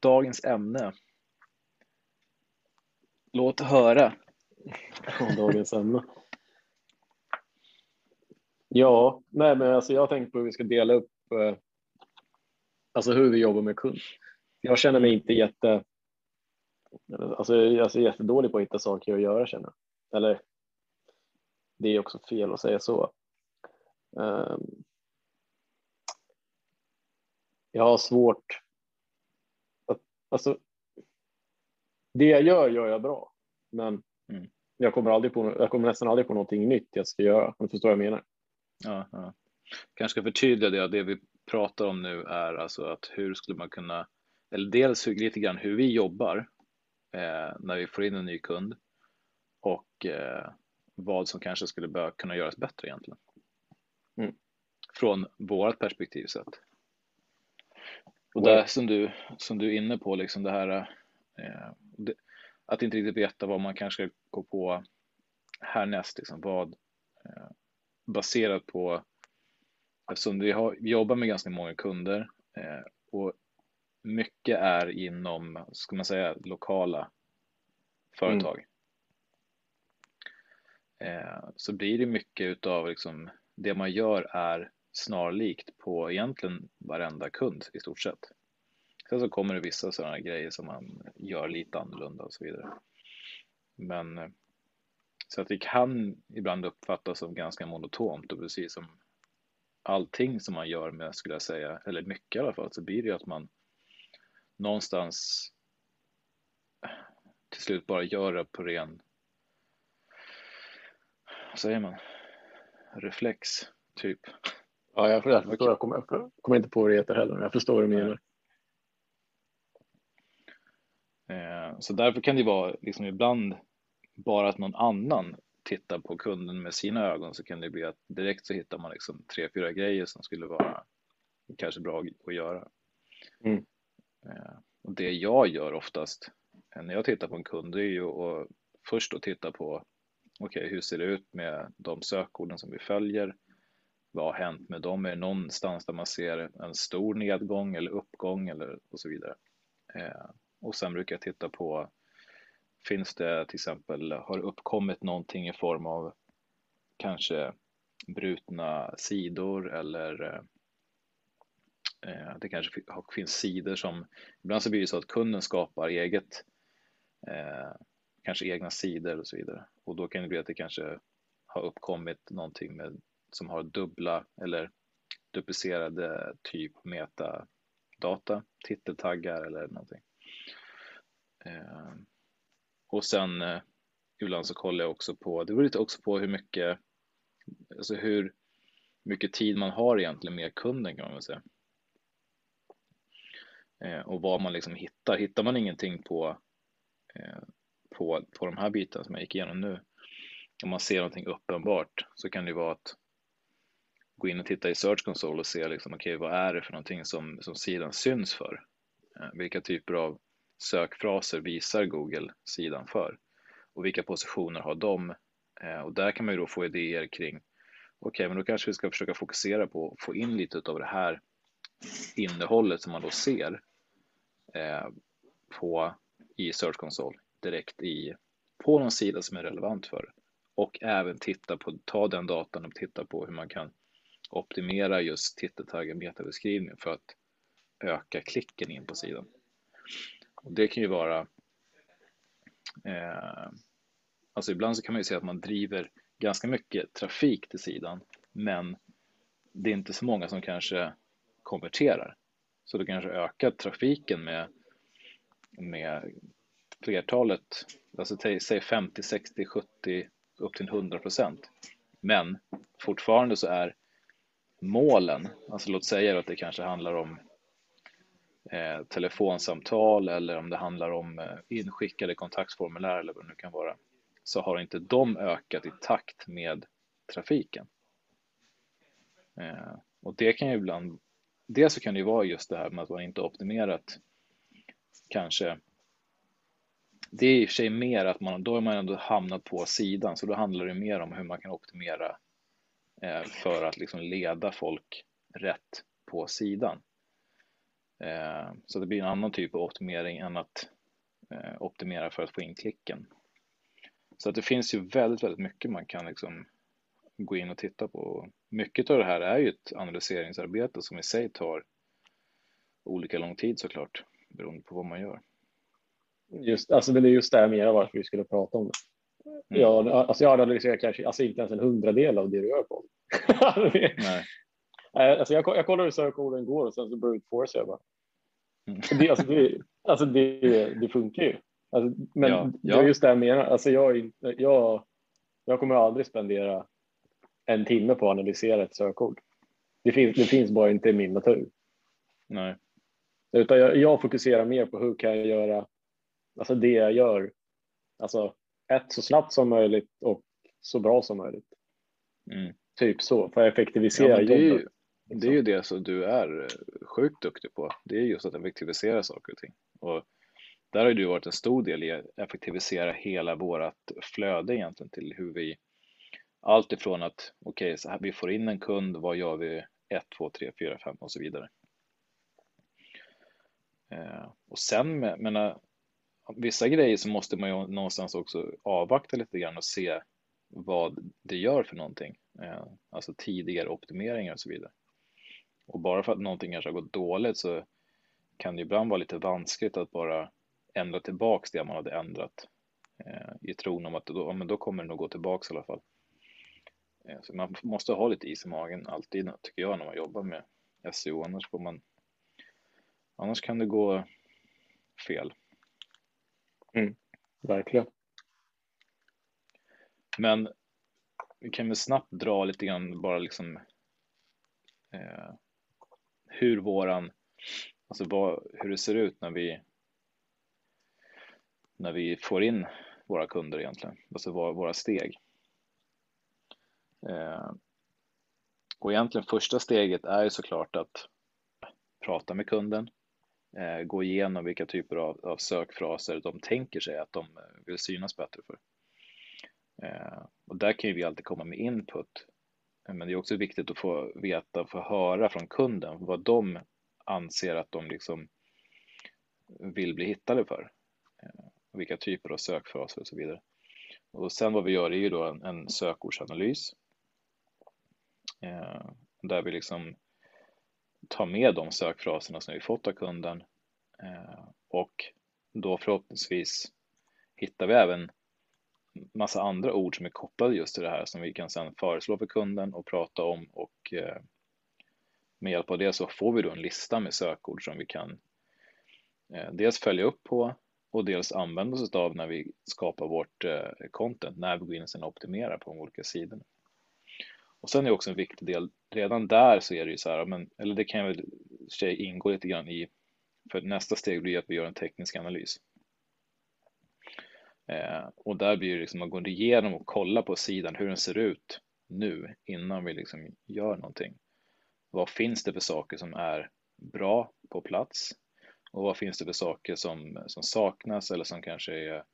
dagens ämne. Låt höra. dagens ämne. Ja, nej men alltså jag tänkte på hur vi ska dela upp eh, alltså hur vi jobbar med kund. Jag känner mig inte jätte alltså jag är alltså, jättedålig på att hitta saker att göra känner jag. Eller det är också fel att säga så. Um, jag har svårt alltså det jag gör gör jag bra, men mm. jag kommer aldrig på, jag kommer nästan aldrig på någonting nytt jag ska göra, om du förstår vad jag menar. Ja, ja. Kanske ska förtydliga det, det vi pratar om nu är alltså att hur skulle man kunna, eller dels lite grann hur vi jobbar eh, när vi får in en ny kund och eh, vad som kanske skulle börja kunna göras bättre egentligen. Mm. Från vårt perspektiv sett. Och där som du, som du är inne på, liksom det här eh, det, att inte riktigt veta vad man kanske ska gå på härnäst, liksom vad eh, baserat på eftersom vi, har, vi jobbar med ganska många kunder eh, och mycket är inom, ska man säga, lokala företag. Mm. Eh, så blir det mycket utav liksom, det man gör är snarlikt på egentligen varenda kund i stort sett. Sen så kommer det vissa sådana grejer som man gör lite annorlunda och så vidare. Men eh, så att det kan ibland uppfattas som ganska monotont och precis som allting som man gör med, skulle jag säga, eller mycket i alla fall, så blir det ju att man någonstans till slut bara gör det på ren, vad säger man, reflex, typ. Ja, jag förstår. Jag kommer, jag kommer inte på vad det heter heller, men jag förstår vad du menar. Eh, så därför kan det vara liksom ibland bara att någon annan tittar på kunden med sina ögon så kan det bli att direkt så hittar man liksom tre, fyra grejer som skulle vara kanske bra att göra. Mm. Eh, och det jag gör oftast när jag tittar på en kund är ju att först att titta på okej, okay, hur ser det ut med de sökorden som vi följer? Vad har hänt med dem? Är det någonstans där man ser en stor nedgång eller uppgång eller och så vidare? Eh, och sen brukar jag titta på Finns det till exempel, har det uppkommit någonting i form av kanske brutna sidor eller eh, eh det kanske finns sidor som, ibland så blir det så att kunden skapar eget, eh, kanske egna sidor och så vidare. Och då kan det bli att det kanske har uppkommit någonting med, som har dubbla eller duplicerade typ metadata, titeltaggar eller någonting. Eh, och sen eh, ibland så kollar jag också på, det beror lite också på hur mycket, alltså hur mycket tid man har egentligen med kunden kan man väl säga. Eh, och vad man liksom hittar. Hittar man ingenting på, eh, på, på de här bitarna som jag gick igenom nu, om man ser någonting uppenbart så kan det vara att gå in och titta i Search Console och se liksom, okej, okay, vad är det för någonting som, som sidan syns för? Eh, vilka typer av sökfraser visar Google sidan för och vilka positioner har de? Eh, och där kan man ju då få idéer kring okej, okay, men då kanske vi ska försöka fokusera på att få in lite av det här innehållet som man då ser eh, på i Search Console direkt i på någon sida som är relevant för och även titta på, ta den datan och titta på hur man kan optimera just titeltaggen metabeskrivning för att öka klicken in på sidan. Och det kan ju vara eh, Alltså ibland så kan man ju säga att man driver ganska mycket trafik till sidan men det är inte så många som kanske konverterar. Så du kanske ökar trafiken med, med flertalet, alltså säg 50, 60, 70 upp till 100 procent. Men fortfarande så är målen, alltså låt säga att det kanske handlar om eh, telefonsamtal eller om det handlar om eh, inskickade kontaktformulär eller vad det nu kan vara, så har inte de ökat i takt med trafiken. Eh, och det kan ju ibland, dels så kan det ju vara just det här med att man inte optimerat kanske det är i och för sig mer att man, då har man ändå hamnat på sidan, så då handlar det mer om hur man kan optimera Eh, för att liksom leda folk rätt på sidan. Eh, så det blir en annan typ av optimering än att eh, optimera för att få in klicken. Så att det finns ju väldigt, väldigt mycket man kan liksom gå in och titta på. Mycket av det här är ju ett analyseringsarbete som i sig tar olika lång tid såklart, beroende på vad man gör. Just, alltså det är just det här mera varför vi skulle prata om det. Mm. Jag, alltså jag analyserar kanske alltså inte ens en hundradel av det du gör på. Nej. Alltså jag, jag kollade sökorden igår och sen så brute force jag bara. Mm. Det, alltså det, alltså det, det funkar ju. Alltså, men ja, ja. det är just det jag menar. Alltså jag, jag, jag kommer aldrig spendera en timme på att analysera ett sökord. Det finns, det finns bara inte i min natur. Nej. Utan jag, jag fokuserar mer på hur kan jag göra alltså det jag gör, alltså ett så snabbt som möjligt och så bra som möjligt. Mm. Typ så, för att effektivisera ja, det jobbet. Är ju, det är ju det som du är sjukt duktig på. Det är just att effektivisera saker och ting. Och där har du varit en stor del i att effektivisera hela vårt flöde egentligen till hur vi allt ifrån att okej, okay, vi får in en kund, vad gör vi 1, 2, 3, 4, 5 och så vidare. Eh, och sen, menar, vissa grejer så måste man ju någonstans också avvakta lite grann och se vad det gör för någonting. Eh, alltså tidigare optimeringar och så vidare. Och bara för att någonting kanske har gått dåligt så kan det ibland vara lite vanskligt att bara ändra tillbaks det man hade ändrat eh, i tron om att då, men då kommer det nog gå tillbaks i alla fall. Eh, så man måste ha lite is i magen alltid tycker jag när man jobbar med SEO annars får man annars kan det gå fel. Mm, verkligen. Men vi kan väl snabbt dra lite grann bara liksom eh, hur våran, alltså vad, hur det ser ut när vi när vi får in våra kunder egentligen, alltså våra steg. Eh, och egentligen första steget är ju såklart att prata med kunden, Eh, gå igenom vilka typer av, av sökfraser de tänker sig att de eh, vill synas bättre för. Eh, och där kan ju vi alltid komma med input. Eh, men det är också viktigt att få veta, få höra från kunden vad de anser att de liksom vill bli hittade för. Eh, vilka typer av sökfraser och så vidare. Och sen vad vi gör är ju då en, en sökordsanalys. Eh, där vi liksom ta med de sökfraserna som vi fått av kunden eh, och då förhoppningsvis hittar vi även massa andra ord som är kopplade just till det här som vi kan sedan föreslå för kunden och prata om och eh, med hjälp av det så får vi då en lista med sökord som vi kan eh, dels följa upp på och dels använda oss av när vi skapar vårt content, när vi går in och sen optimerar på de olika sidorna. Och sen är också en viktig del, redan där så är det ju så här, men, eller det kan väl sig ingå lite grann i, för nästa steg blir att vi gör en teknisk analys. Eh, och där blir det liksom att gå igenom och kolla på sidan hur den ser ut nu innan vi liksom gör någonting. Vad finns det för saker som är bra på plats och vad finns det för saker som, som saknas eller som kanske är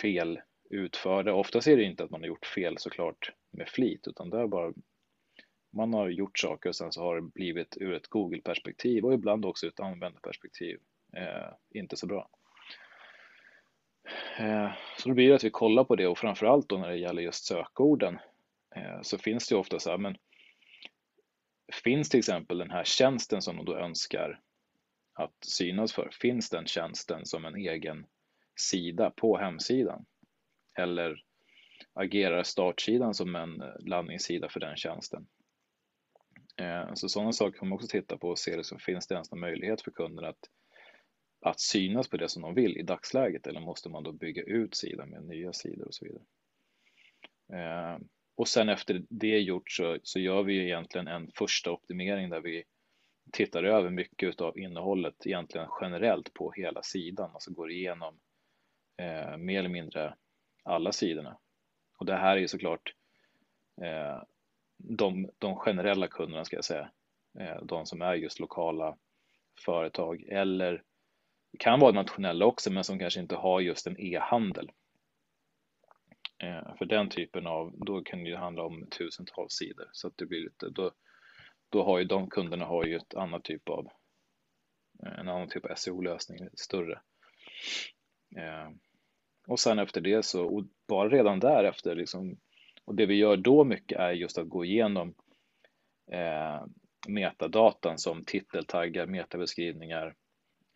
fel utförda. Oftast är det inte att man har gjort fel såklart med flit utan det är bara man har gjort saker och sen så har det blivit ur ett Google-perspektiv och ibland också ur ett användarperspektiv eh, inte så bra. Eh, så då blir det att vi kollar på det och framförallt då när det gäller just sökorden eh, så finns det ju ofta så här, men finns till exempel den här tjänsten som de då önskar att synas för, finns den tjänsten som en egen sida på hemsidan? Eller agerar startsidan som en landningssida för den tjänsten? Eh, så sådana saker kan man också titta på och se, liksom, finns det ens någon möjlighet för kunden att att synas på det som de vill i dagsläget eller måste man då bygga ut sidan med nya sidor och så vidare. Eh, och sen efter det gjort så, så gör vi egentligen en första optimering där vi tittar över mycket av innehållet egentligen generellt på hela sidan, alltså går igenom eh, mer eller mindre alla sidorna. Och det här är ju såklart eh, de, de generella kunderna ska jag säga, eh, de som är just lokala företag eller det kan vara nationella också, men som kanske inte har just en e-handel. Eh, för den typen av, då kan det ju handla om tusentals sidor så att det blir lite, då, då har ju de kunderna har ju ett annat typ av eh, en annan typ av SEO-lösning, större. Eh, och sen efter det så, och bara redan därefter, liksom, och det vi gör då mycket är just att gå igenom eh, metadatan som titeltaggar, metabeskrivningar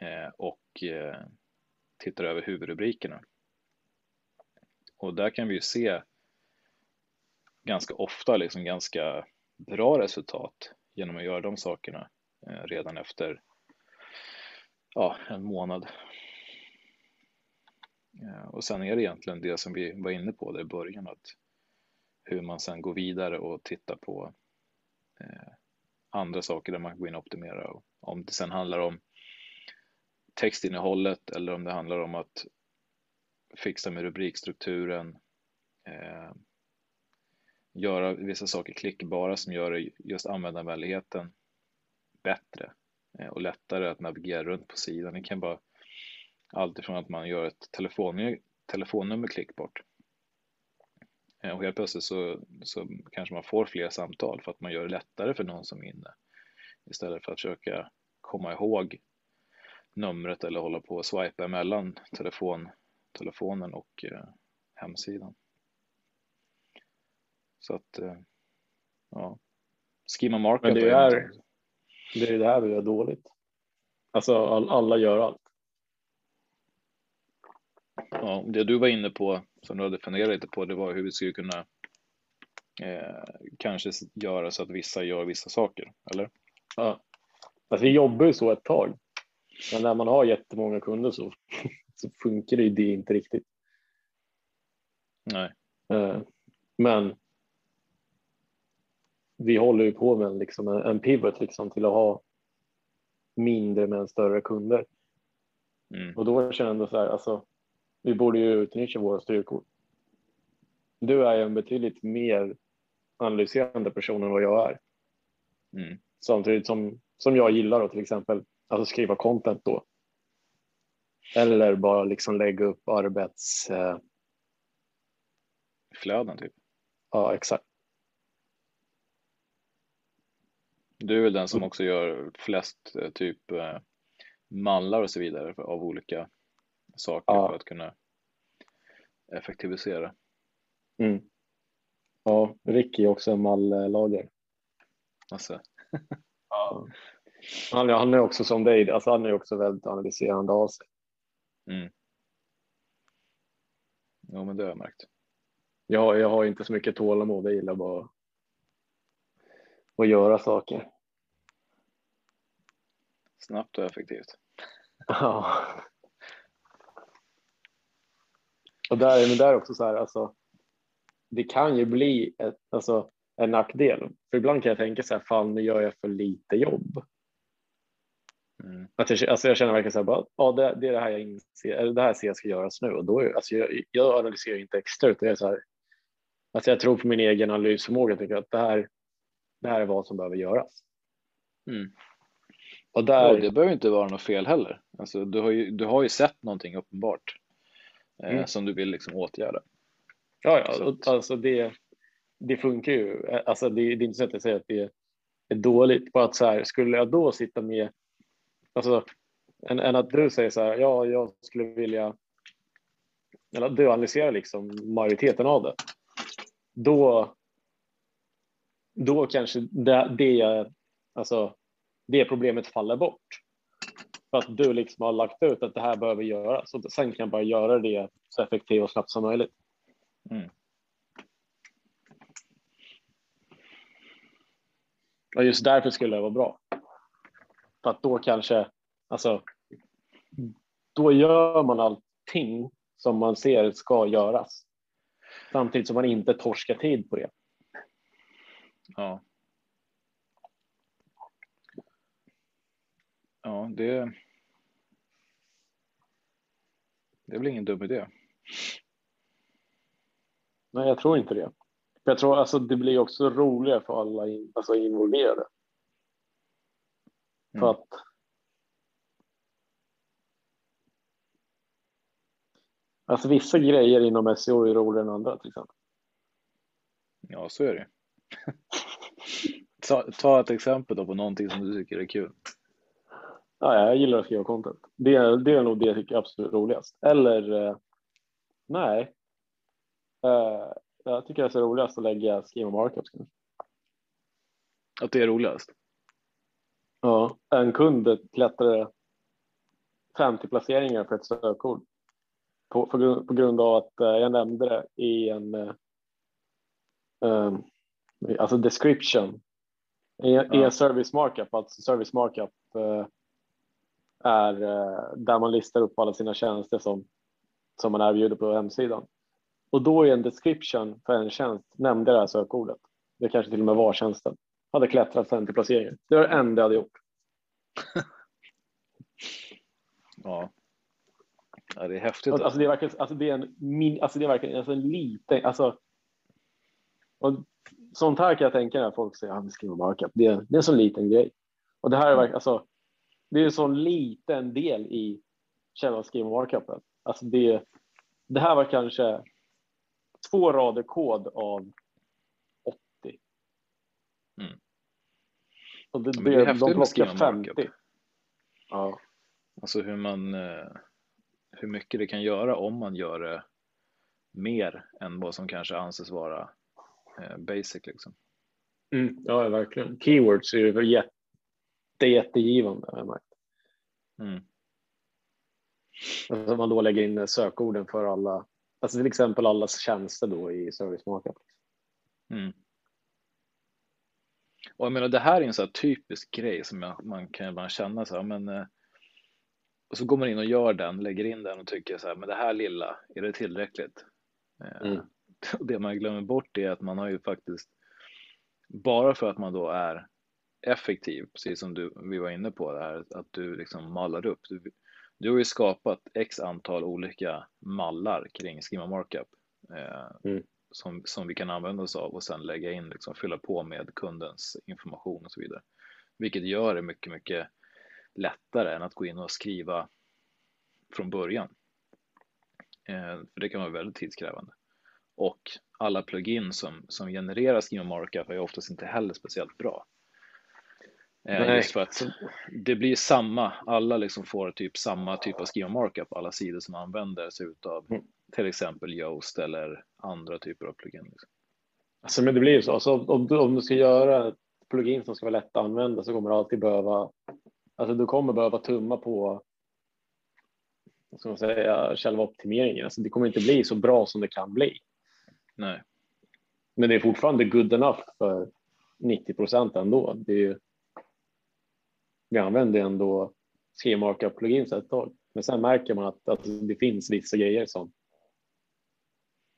eh, och eh, tittar över huvudrubrikerna. Och där kan vi ju se ganska ofta liksom ganska bra resultat genom att göra de sakerna eh, redan efter ja, en månad. Eh, och sen är det egentligen det som vi var inne på där i början, att hur man sen går vidare och tittar på eh, andra saker där man kan gå in och optimera. Och om det sen handlar om textinnehållet eller om det handlar om att fixa med rubrikstrukturen, eh, göra vissa saker klickbara som gör just användarvänligheten bättre eh, och lättare att navigera runt på sidan. Det kan vara allt ifrån att man gör ett telefonnummer, telefonnummer klickbart eh, och helt plötsligt så, så kanske man får fler samtal för att man gör det lättare för någon som är inne istället för att försöka komma ihåg numret eller hålla på och swipa emellan telefon, telefonen och eh, hemsidan. Så att, eh, ja, schema markup. Men det är, är det är det här vi gör dåligt. Alltså all, alla gör allt. Ja, det du var inne på, som du hade funderat lite på, det var hur vi skulle kunna eh, kanske göra så att vissa gör vissa saker, eller? Ja, alltså vi jobbar ju så ett tag. Men när man har jättemånga kunder så, så funkar det ju det inte riktigt. Nej. Eh, men vi håller ju på med liksom en, en pivot liksom till att ha mindre men större kunder. Mm. Och då känner jag så här, alltså, vi borde ju utnyttja våra styrkor. Du är ju en betydligt mer analyserande person än vad jag är. Mm. Samtidigt som, som jag gillar att till exempel alltså skriva content då. Eller bara liksom lägga upp arbets... Eh... Flöden typ. Ja, exakt. Du är väl den som också gör flest eh, typ eh, mallar och så vidare av olika saker ja. för att kunna effektivisera. Mm. Ja, Ricky är också en malllagare. Alltså. ja. Han, han är också som dig, alltså han är också väldigt analyserande av sig. Mm. Jo, men det har jag märkt. Jag, jag har inte så mycket tålamod, jag gillar bara att göra saker. Snabbt och effektivt. Ja. Och där, men där också så här, alltså, det kan ju bli ett, alltså, en nackdel. För ibland kan jag tänka så här, fan nu gör jag för lite jobb. Mm. Att jag, alltså jag känner verkligen så här, bara, ja, det, det är det här jag inser, eller det här ser jag ska göras nu. Och då är, alltså jag, jag analyserar inte extra utan jag är så här, alltså jag tror på min egen analysförmåga. Jag tycker att det här, det här är vad som behöver göras. Mm. Och där... Ja, det behöver inte vara något fel heller. Alltså, du, har ju, du har ju sett någonting uppenbart mm. som du vill liksom åtgärda. Ja, ja alltså det, det funkar ju. Alltså det, det är inte så att jag säger att det är dåligt. På att så här, skulle jag då sitta med, alltså än, än att du säger så här, ja, jag skulle vilja, eller att du analyserar liksom majoriteten av det. Då, då kanske det, det, alltså det problemet faller bort. För att du liksom har lagt ut att det här behöver göras och sen kan jag bara göra det så effektivt och snabbt som möjligt. Mm. Och just därför skulle det vara bra. För att då kanske, alltså, då gör man allting som man ser ska göras. Samtidigt som man inte torskar tid på det. Ja. Ja, det. Det är väl ingen dum idé. Nej, jag tror inte det. Jag tror alltså det blir också roligare för alla in, alltså involverade. Mm. För att. Alltså vissa grejer inom SEO är roligare än andra till exempel. Ja, så är det. ta, ta ett exempel då på någonting som du tycker är kul. Ja, jag gillar att skriva content. Det, det är nog det jag tycker är absolut roligast. Eller eh, nej. Eh, jag tycker det är roligast att lägga schema markups. Att det är roligast? Ja, en kund klättrade 50 placeringar för ett sökord på, på, grund, på grund av att eh, jag nämnde det i en eh, um, alltså description i, ja. en service markup. Alltså service markup är uh, där man listar upp alla sina tjänster som, som man erbjuder på hemsidan. Och då i en description för en tjänst nämnde jag det här sökordet. Det kanske till och med var tjänsten. Hade klättrat 50 placeringar. Det var det enda jag hade gjort. ja. ja. det är häftigt. Alltså, alltså det är verkligen, alltså det är en, min, alltså det är verkligen alltså en liten, alltså. Och sånt här kan jag tänka när folk säger att ja, skriver markup. Det, det är en så liten grej. Och det här är verkligen, alltså. Det är en så liten del i själva skriva markupen. Alltså det, det här var kanske två rader kod av 80. Mm. Och det, det, det de plockar 50. Ja. Alltså hur man, eh, hur mycket det kan göra om man gör det mer än vad som kanske anses vara eh, basic liksom. Mm, ja, verkligen. Keywords är ju jätte, jättegivande har jag märkt. Mm. Alltså man då lägger in sökorden för alla, alltså till exempel allas tjänster då i service markup. Mm. Och jag menar, det här är en så typisk grej som jag, man kan ibland känna så här, men eh, och så går man in och gör den, lägger in den och tycker så här, men det här lilla, är det tillräckligt? Eh, mm. Det man glömmer bort är att man har ju faktiskt, bara för att man då är effektiv, precis som du, vi var inne på, det här, att du liksom mallar upp. Du, du har ju skapat x antal olika mallar kring schema markup. Eh, mm som, som vi kan använda oss av och sen lägga in, liksom, fylla på med kundens information och så vidare. Vilket gör det mycket, mycket lättare än att gå in och skriva från början. Eh, för det kan vara väldigt tidskrävande. Och alla plugin som, som genererar schema markup är oftast inte heller speciellt bra. Eh, Nej. Just för att det blir samma, alla liksom får typ samma typ av schema markup, alla sidor som använder sig utav mm till exempel Yoast eller andra typer av plugin. Liksom. Alltså, men det blir ju så. Alltså, om, du, om du ska göra ett plugin som ska vara lätt att använda så kommer du alltid behöva. Alltså, du kommer behöva tumma på. Ska man säga själva optimeringen. Alltså, det kommer inte bli så bra som det kan bli. Nej. Men det är fortfarande good enough för 90 procent ändå. Det är ju, vi använder ändå schemamarka plugins ett tag, men sen märker man att, att det finns vissa grejer som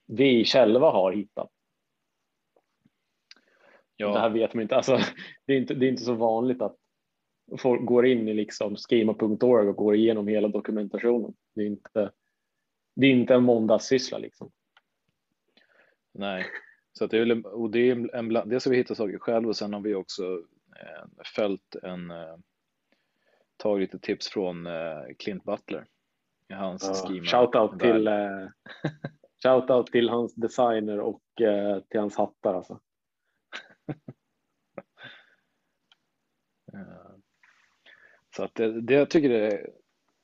vi själva har hittat. Ja. Det här vet man inte. Alltså, det, är inte det är inte så vanligt att folk går in i liksom schema.org och går igenom hela dokumentationen. Det är inte, det är inte en måndagssyssla liksom. Nej, så det är, och det är en, dels har vi hittat saker själva och sen har vi också eh, följt en, tagit lite tips från eh, Clint Butler. I hans ja, schema. Shoutout till, eh, Shoutout till hans designer och eh, till hans hattar alltså. Så att det, det jag tycker är,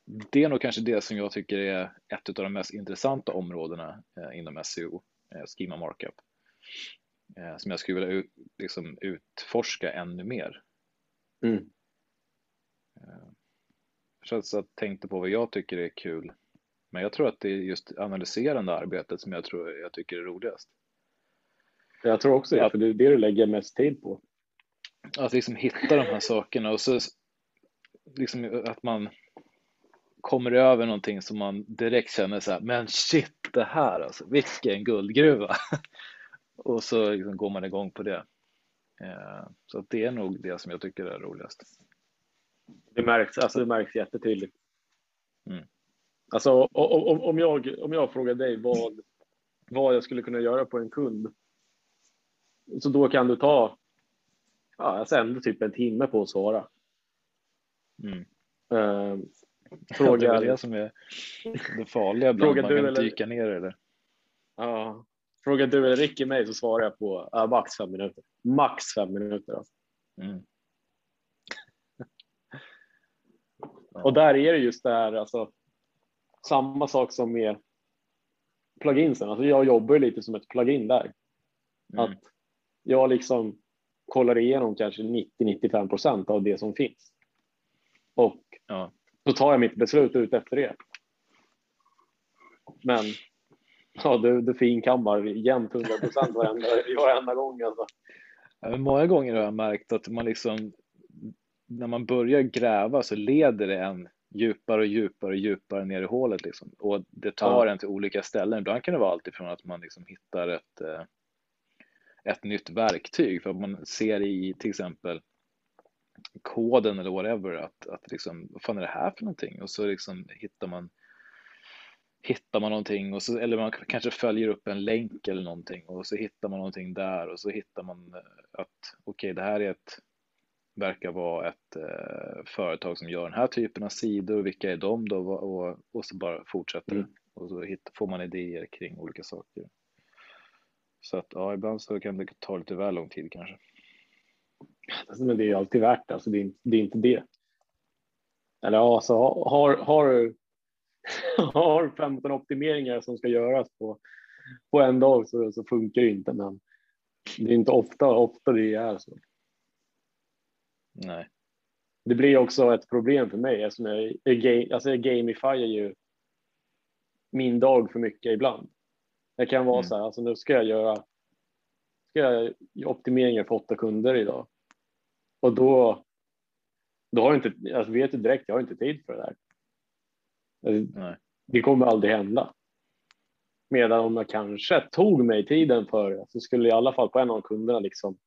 det är nog kanske det som jag tycker är ett av de mest intressanta områdena eh, inom SEO, schema markup, som jag skulle vilja liksom utforska ännu mer. Mm. Eh, så jag tänkte på vad jag tycker är kul men jag tror att det är just analyserande arbetet som jag tror jag tycker är roligast. Jag tror också det, för det är det du lägger mest tid på. Att liksom hitta de här sakerna och så liksom att man kommer över någonting som man direkt känner så här, men shit det här alltså, vilken guldgruva. och så liksom går man igång på det. Eh, så det är nog det som jag tycker är roligast. Det märks, alltså det märks jättetydligt. Mm. Alltså om, om, jag, om jag frågar dig vad, vad jag skulle kunna göra på en kund. Så då kan du ta, ja, alltså ändå typ en timme på att svara. Mm. Uh, fråga, det är det som är det farliga ibland, man kan eller, dyka ner i det. Ja, frågar du eller Ricky mig så svarar jag på uh, max fem minuter. Max fem minuter. Alltså. Mm. Och där är det just det här, alltså samma sak som med pluginsen. Alltså jag jobbar lite som ett plugin där. Mm. Att jag liksom kollar igenom kanske 90-95 procent av det som finns. Och Ja. så tar jag mitt beslut ut efter det. Men ja, du, du finkammar jämnt 100 procent varenda, varenda gång. Alltså. Ja, Många gånger har jag märkt att man liksom, när man börjar gräva så leder det en djupare och djupare och djupare ner i hålet liksom. Och det tar Ja. en till olika ställen. Ibland kan det vara alltifrån att man liksom hittar ett, eh, ett nytt verktyg för att man ser i till exempel koden eller whatever att, att liksom, vad fan är det här för någonting? Och så liksom hittar man hittar man någonting och så, eller man kanske följer upp en länk eller någonting och så hittar man någonting där och så hittar man eh, att okej, det här är ett verkar vara ett eh, företag som gör den här typen av sidor, vilka är de då? Och, och, så bara fortsätter Mm. och så hitt, får man idéer kring olika saker. Så att ja, ibland så kan det ta lite väl lång tid kanske. Alltså, Men det är alltid värt det. Alltså, det, är, inte- det är inte det. Eller ja, alltså, har, har, du- har 15 optimeringar som ska göras på, på en dag så, så funkar det inte. Men det är inte ofta, ofta det är så. Nej. Det blir också ett problem för mig eftersom jag, är ga- alltså jag gamifierar ju min dag för mycket ibland. Det kan vara Mm. så här, alltså nu ska jag göra ska jag optimeringar för åtta kunder idag. Och då, då har jag inte, jag vet ju direkt, jag har inte tid för det där. Alltså, Nej. Det kommer aldrig hända. Medan om jag kanske tog mig tiden för det så skulle i alla fall på en av kunderna liksom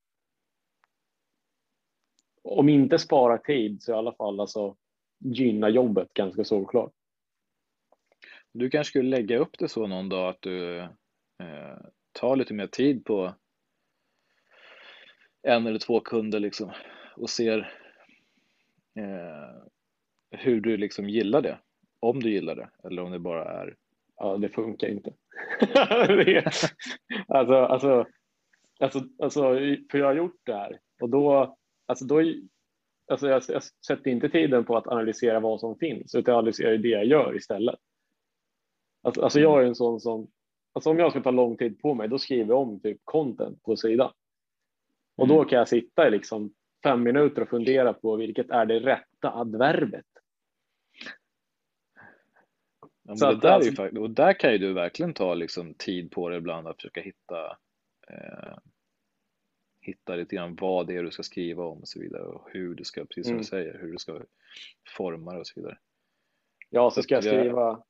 om inte spara tid så i alla fall alltså gynna jobbet ganska såklart. Du kanske skulle lägga upp det så någon dag att du eh, tar lite mer tid på en eller två kunder liksom och ser eh, hur du liksom gillar det. Om du gillar det eller om det bara är Ja, det funkar inte. det, alltså, alltså, alltså, alltså, för jag har gjort det här och då, alltså då, alltså jag, jag sätter inte tiden på att analysera vad som finns utan jag analyserar det jag gör istället. Alltså, alltså jag är en sån som, alltså om jag ska ta lång tid på mig, då skriver jag om typ content på sidan. Och då kan jag sitta i liksom fem minuter och fundera på vilket är det rätta adverbet. Ja, Så det där är ju alltså- faktiskt, och där kan ju du verkligen ta liksom tid på dig ibland att försöka hitta eh, hitta lite grann vad det är du ska skriva om och så vidare och hur du ska, precis som Mm. du säger, hur du ska forma det och så vidare. Ja, så ska jag skriva,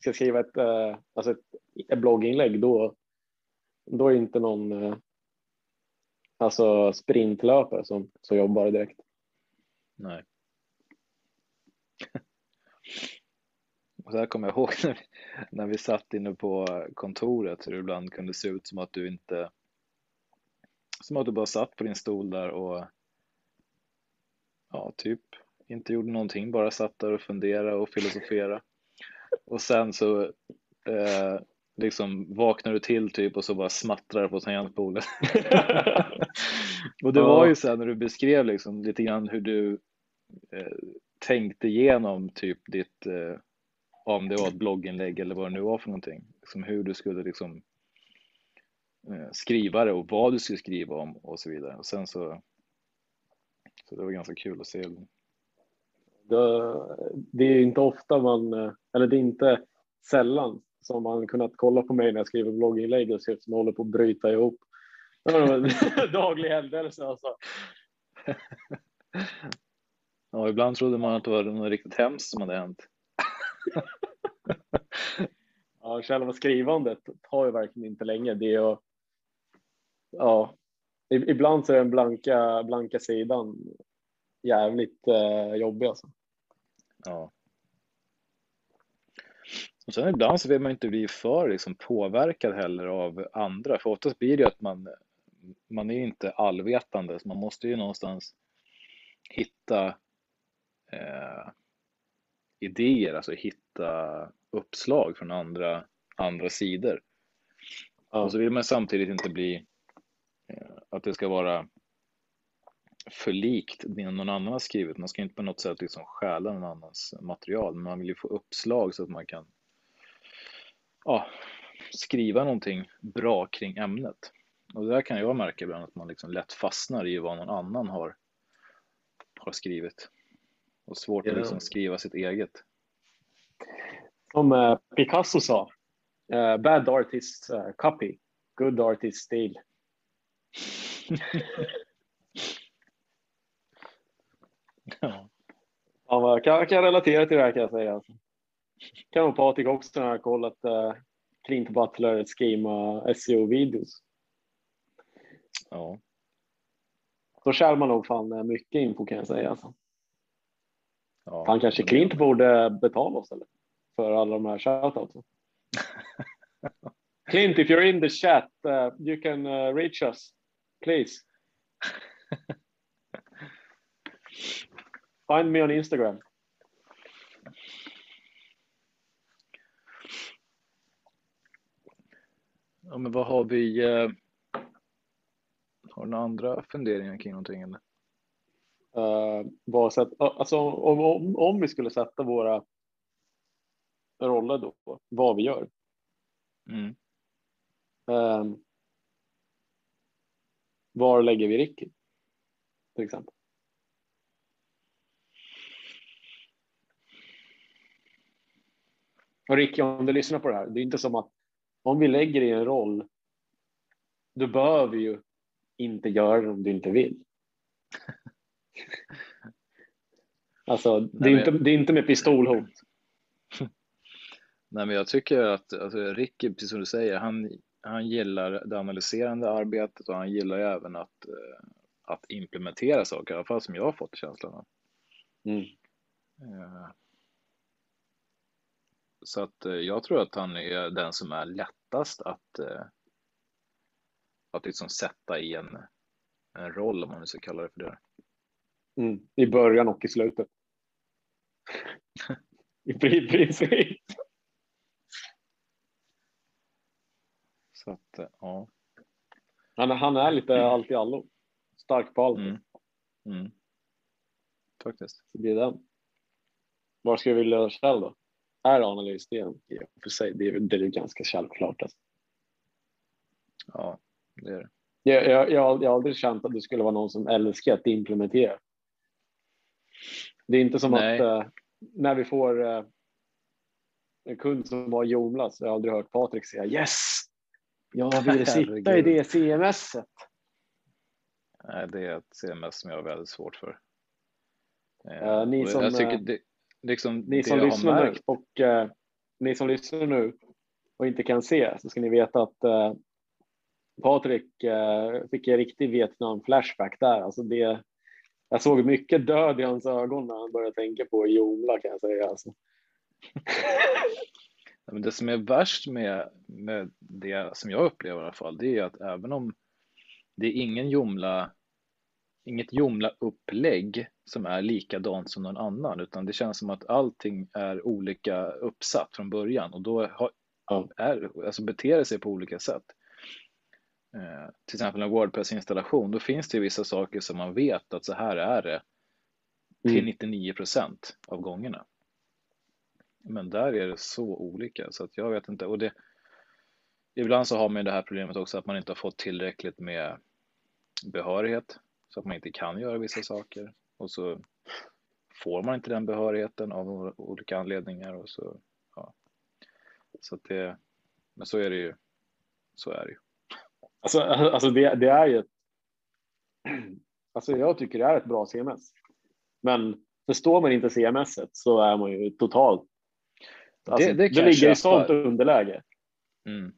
ska jag skriva ett, eh, alltså ett, ett blogginlägg då, då är inte någon eh, alltså sprintlöpare som, som jobbar direkt. Nej. Och där kommer jag ihåg när vi, när vi satt inne på kontoret hur det ibland kunde se ut som att du inte som att du bara satt på din stol där och ja, typ inte gjorde någonting, bara satt där och funderade och filosoferade. Och sen så eh, liksom vaknar du till typ och så bara smattrar på tangentbordet. och det var ju så här när du beskrev liksom lite grann hur du eh, tänkte igenom typ ditt, eh, om det var ett blogginlägg eller vad det nu var för någonting, liksom hur du skulle liksom eh, skriva det och vad du skulle skriva om och så vidare. Och sen så, så det var ganska kul att se. det, det är inte ofta man, eh, eller det är inte sällan som man kunnat kolla på mig när jag skriver blogginlägg och ser ut som jag håller på att bryta ihop. Daglig händelse alltså. Ja, ibland trodde man att det var något riktigt hemskt som hade hänt. Ja, själva skrivandet tar ju verkligen inte länge. Det är att, ja, ibland så är den blanka, blanka sidan jävligt eh, jobbig alltså. Ja. Och sen ibland så vill man inte bli för liksom, påverkad heller av andra, för oftast blir det ju att man, man är ju inte allvetande, så man måste ju någonstans hitta eh, idéer, alltså hitta uppslag från andra, andra sidor. Ja. Och så vill man samtidigt inte bli att det ska vara för likt det någon annan har skrivit. Man ska inte på något sätt liksom stjäla någon annans material, men man vill ju få uppslag så att man kan ja, skriva någonting bra kring ämnet. Och där kan jag märka ibland att man liksom lätt fastnar i vad någon annan har, har skrivit. Och svårt ja. att liksom skriva sitt eget. Som uh, Picasso sa, uh, bad artist uh, copy, good artist steal. ja. Ja, kan, kan relatera till det här kan jag säga. Kan nog Patrik också när jag kollat uh, Clint Butler schema SEO-videos. Ja. Då kär man nog fan mycket info kan jag säga. Alltså. Ja, fan kanske Clint borde betala oss eller? För alla de här shoutoutsen. Clint, if you're in the chat, uh, you can uh, reach us, please. Find me on Instagram. Ja, men vad har vi? Eh, har du några andra funderingar kring någonting? Eller? Uh, bara sätt, alltså, om, om, om vi skulle sätta våra roller då, vad vi gör. Mm. Um, var lägger vi Ricky? Till exempel. Och Ricky, om du lyssnar på det här, det är inte som att om vi lägger i en roll, då bör vi ju inte göra det om du inte vill. alltså, det är, inte, det är inte med pistolhot. Nej, men jag tycker att alltså, Ricky, precis som du säger, han, han gillar det analyserande arbetet och han gillar även att, eh, att implementera saker, i alla fall som jag har fått känslan av. Mm. Eh, så att eh, jag tror att han är den som är lättast att, att liksom sätta i en, en roll, om man nu ska kalla det för det. Mm. I början och i slutet. I princip. Så att, eh, ja. Han, han är lite allt i allo. Stark på allt. Mm. Mm. Faktiskt. Så det är den. Var ska vi vilja själv då? Är analys det? Ja, för sig, det är, det är ganska självklart. Alltså. Ja, det är det. Jag, jag, jag, jag har aldrig känt att det skulle vara någon som älskar att implementera. Det är inte som Nej. att uh, när vi får uh, en kund som har Joomla jag har aldrig hört Patrik säga yes, jag vill sitta i det CMSet. Nej, det är ett CMS som jag har väldigt svårt för. Uh, ni som, tycker det, liksom ni som lyssnar nu och uh, ni som lyssnar nu och inte kan se så ska ni veta att uh, Patrik uh, fick en riktig Vietnam flashback där. Alltså det, jag såg mycket död i hans ögon när han började tänka på Joomla kan jag säga. Alltså. Men det som är värst med, med det som jag upplever i alla fall, det är att även om det är ingen Joomla, inget Joomla-upplägg som är likadant som någon annan, utan det känns som att allting är olika uppsatt från början och då har, är, alltså beter det sig på olika sätt. Eh, till exempel en Wordpress-installation, då finns det vissa saker som man vet att så här är det till 99 mm. procent av gångerna. Men där är det så olika så att jag vet inte. Och det, ibland så har man ju det här problemet också att man inte har fått tillräckligt med behörighet så att man inte kan göra vissa saker och så får man inte den behörigheten av olika anledningar och så. Ja. Så att det, men så är det ju. Så är det ju. Alltså, alltså det, det är ju. Ett, alltså jag tycker det är ett bra CMS, men förstår man inte CMS så är man ju totalt Alltså, det, det, det ligger i sånt underläge. Mm.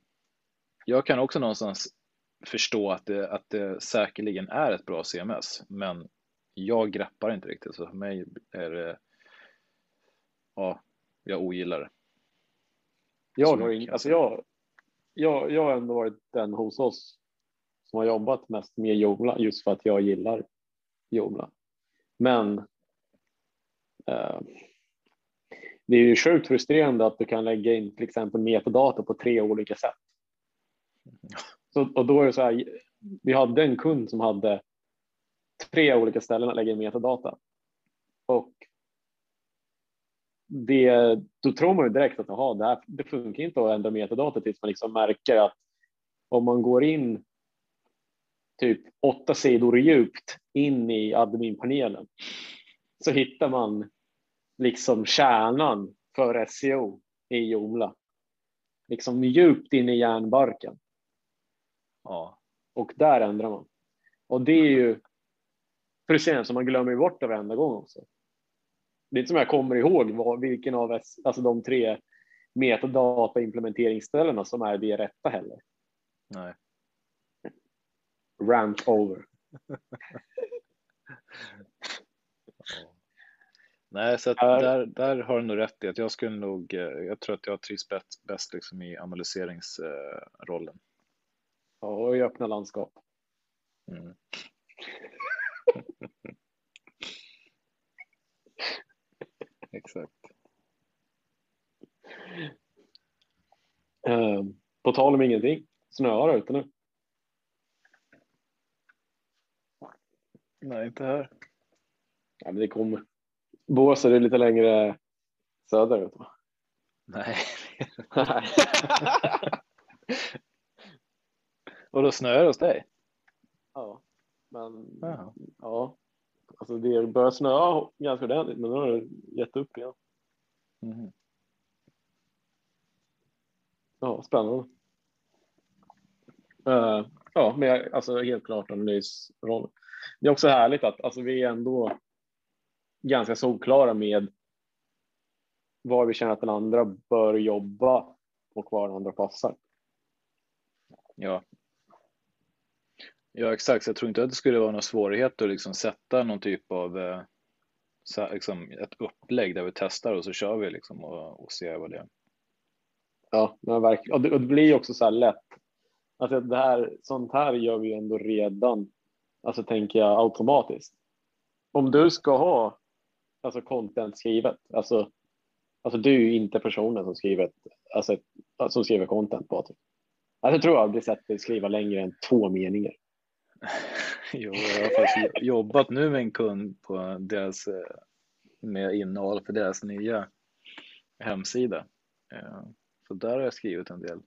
Jag kan också någonstans förstå att det, att det säkerligen är ett bra CMS, men jag greppar inte riktigt, så för mig är det, ja, jag ogillar det. Jag har ing, alltså jag, jag, jag har ändå varit den hos oss som har jobbat mest med Joomla just för att jag gillar Joomla. Men eh, det är ju sjukt frustrerande att du kan lägga in till exempel metadata på tre olika sätt. Så, och då är det så här, vi hade en kund som hade tre olika ställen att lägga in metadata. Och det, då tror man ju direkt att aha, det, här, det funkar inte att ändra metadata tills man liksom märker att om man går in typ åtta sidor djupt in i adminpanelen så hittar man liksom kärnan för SEO i Joomla. Liksom djupt in i järnbarken. Ja. Och där ändrar man. Och det är ju frustrerande så man glömmer bort det varenda gång också. Det är inte som jag kommer ihåg vad, vilken av alltså de tre metadata implementeringsställena som är det rätta heller. Nej. Rant over. Nej, så där, där har du nog rätt i att jag skulle nog, eh, jag tror att jag trivs bäst, bäst liksom i analyseringsrollen. Ja, och i öppna landskap. Mm. Exakt. Uh, på tal om ingenting, snöar det ute nu? Nej, inte här. Ja, men det kommer. Bås är lite längre söderut va? Nej. Och då snöar det hos dig? Ja, men Jaha. ja, alltså det börjar snöa ganska ordentligt, men nu har det gett upp igen. Mhm. Ja, spännande. Uh, ja, men jag, alltså helt klart analysrollen. Det är också härligt att alltså, vi är ändå ganska solklara med var vi känner att den andra bör jobba och var den andra passar. Ja. Ja, exakt. Jag tror inte att det skulle vara några svårigheter att liksom sätta någon typ av eh, så, här, liksom ett upplägg där vi testar och så kör vi liksom och, och ser vad det är. Ja, men verkligen. Och det, och det blir också så här lätt. Alltså det här, sånt här gör vi ändå redan, alltså tänker jag automatiskt. Om du ska ha alltså content skrivet, alltså, alltså du är ju inte personen som skriver, alltså, som skriver content Patrik. Alltså, jag tror jag aldrig sett dig skriva längre än två meningar. Jo, jag har faktiskt jobbat nu med en kund på deras eh, med innehåll för deras nya hemsida. Eh, Så där har jag skrivit en del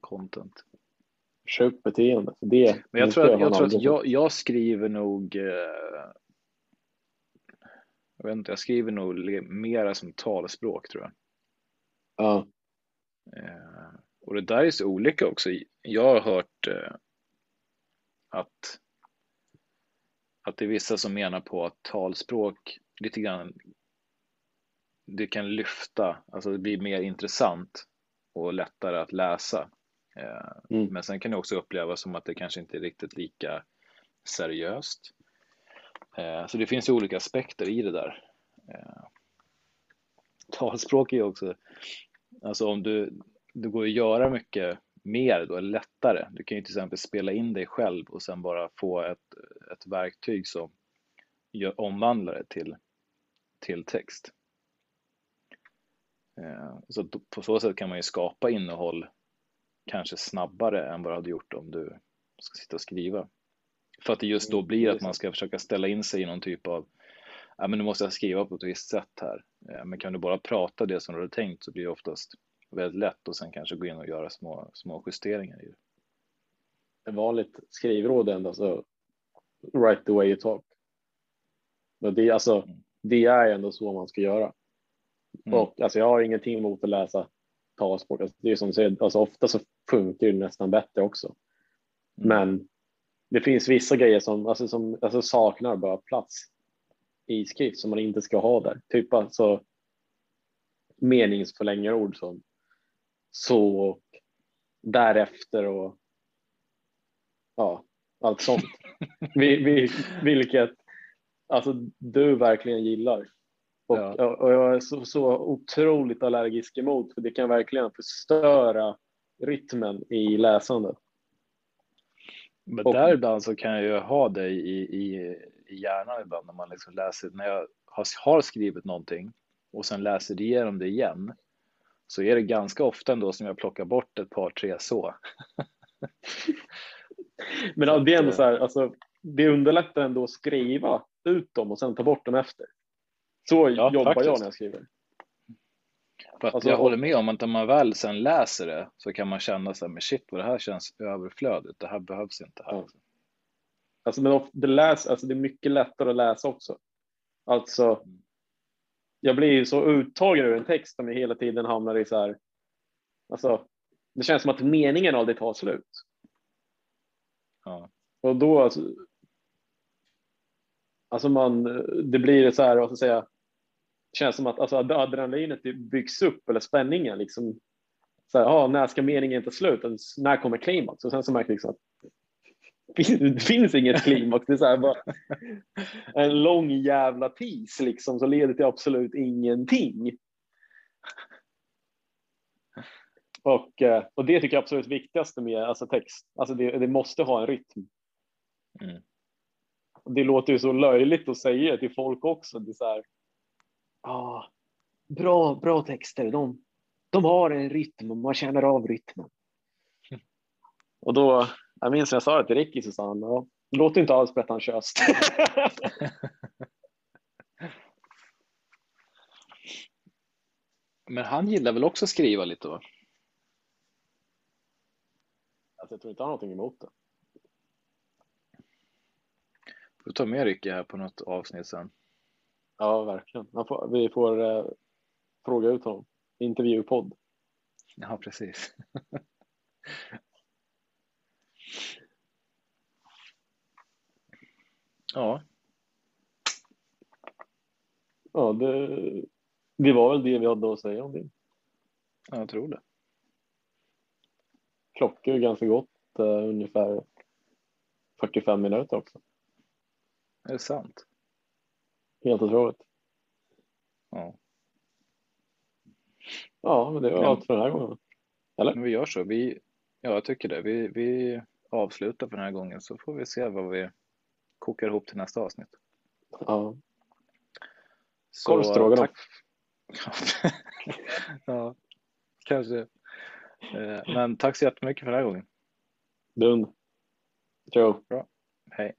content. Sjukt beteende. Det, Men jag tror att, jag, tror att jag, jag skriver nog eh, jag vet inte, jag skriver nog mera som talspråk tror jag. Ja, Eh, och det där är så olika också. Jag har hört eh, att, att det är vissa som menar på att talspråk lite grann det kan lyfta, alltså det blir mer intressant och lättare att läsa. Eh, Mm. Men sen kan det också upplevas som att det kanske inte är riktigt lika seriöst. Eh, så det finns ju olika aspekter i det där. Eh, talspråk är ju också, alltså om du, det går att göra mycket mer då, eller lättare. Du kan ju till exempel spela in dig själv och sen bara få ett, ett verktyg som gör, omvandlar det till, till text. Eh, så på så sätt kan man ju skapa innehåll kanske snabbare än vad du hade gjort om du ska sitta och skriva. För att det just då Mm, blir att man ska försöka ställa in sig i någon typ av ja, men nu måste jag skriva på ett visst sätt här. Eh, Men kan du bara prata det som du hade tänkt så blir det oftast väldigt lätt och sen kanske gå in och göra små, små justeringar i det. ett vanligt skrivråd ändå så write the way you talk. Och det, alltså, Mm. det är ändå så man ska göra. Mm. Och alltså, jag har ingenting emot att läsa talspråk. Alltså, det är som du säger, alltså, ofta så funkar det nästan bättre också. Mm. Men det finns vissa grejer som, alltså, som alltså, saknar bara plats i skrift som man inte ska ha där. Typ alltså meningsförlängarord som så och därefter och ja, allt sånt. vi, vi, vilket alltså, du verkligen gillar. Och, Ja. och jag är så, så otroligt allergisk emot för det kan verkligen förstöra rytmen i läsandet. Men Och- där ibland så kan jag ju ha det i, i, i hjärnan ibland när man liksom läser, när jag har, har skrivit någonting och sen läser igenom det igen så är det ganska ofta ändå som jag plockar bort ett par, tre så. Men ja, det är ändå så här, alltså, det underlättar ändå att skriva ut dem och sen ta bort dem efter. Så Ja, jobbar faktiskt. jag när jag skriver. För att Alltså, jag håller med om att när man väl sen läser det så kan man känna så här, men shit vad det här känns överflödigt, det här behövs inte här. Alltså, men det, läs, alltså, det är mycket lättare att läsa också. Alltså, jag blir ju så uttagen ur en text om jag hela tiden hamnar i så här. Alltså, det känns som att meningen aldrig tar slut. Ja. Och då, alltså, alltså man, det blir så här, vad ska jag säga, känns som att alltså, adrenalinet byggs upp eller spänningen liksom. Så här, ah, när ska meningen ta slut? Eller När kommer klimax? Och sen så märker jag liksom att det finns inget klimax. Det är så här bara en lång jävla tis liksom som leder till absolut ingenting. Och, eh, och det tycker jag är absolut viktigaste med alltså text. Alltså det, det måste ha en rytm. Mm. Det låter ju så löjligt att säga till folk också. Det är så här, ah, bra, bra texter, de, de har en rytm och man känner av rytmen. Och då, jag minns när jag sa det till Ricky så sa han, ja, det låter inte alls pretentiöst. Men han gillar väl också att skriva lite va? alltså, jag tror inte han har någonting emot det. Får ta med Ricky här på något avsnitt sen. Ja, verkligen. Får, vi får eh, fråga ut honom. Intervjupodd. Ja, precis. ja, Ja, det, det var väl det vi hade att säga om det. jag tror det. Klockan är ganska gott, eh, ungefär 45 minuter också. Är det sant? Helt otroligt. Ja. Ja, men det var allt för den här gången. Men vi gör så. Vi, ja, jag tycker det. Vi, vi avslutar för den här gången så får vi se vad vi kokar ihop till nästa avsnitt. Ja. Korvstroganoff. ja, kanske. Eh, Men tack så jättemycket för den här gången. Lund. Ciao. Hej.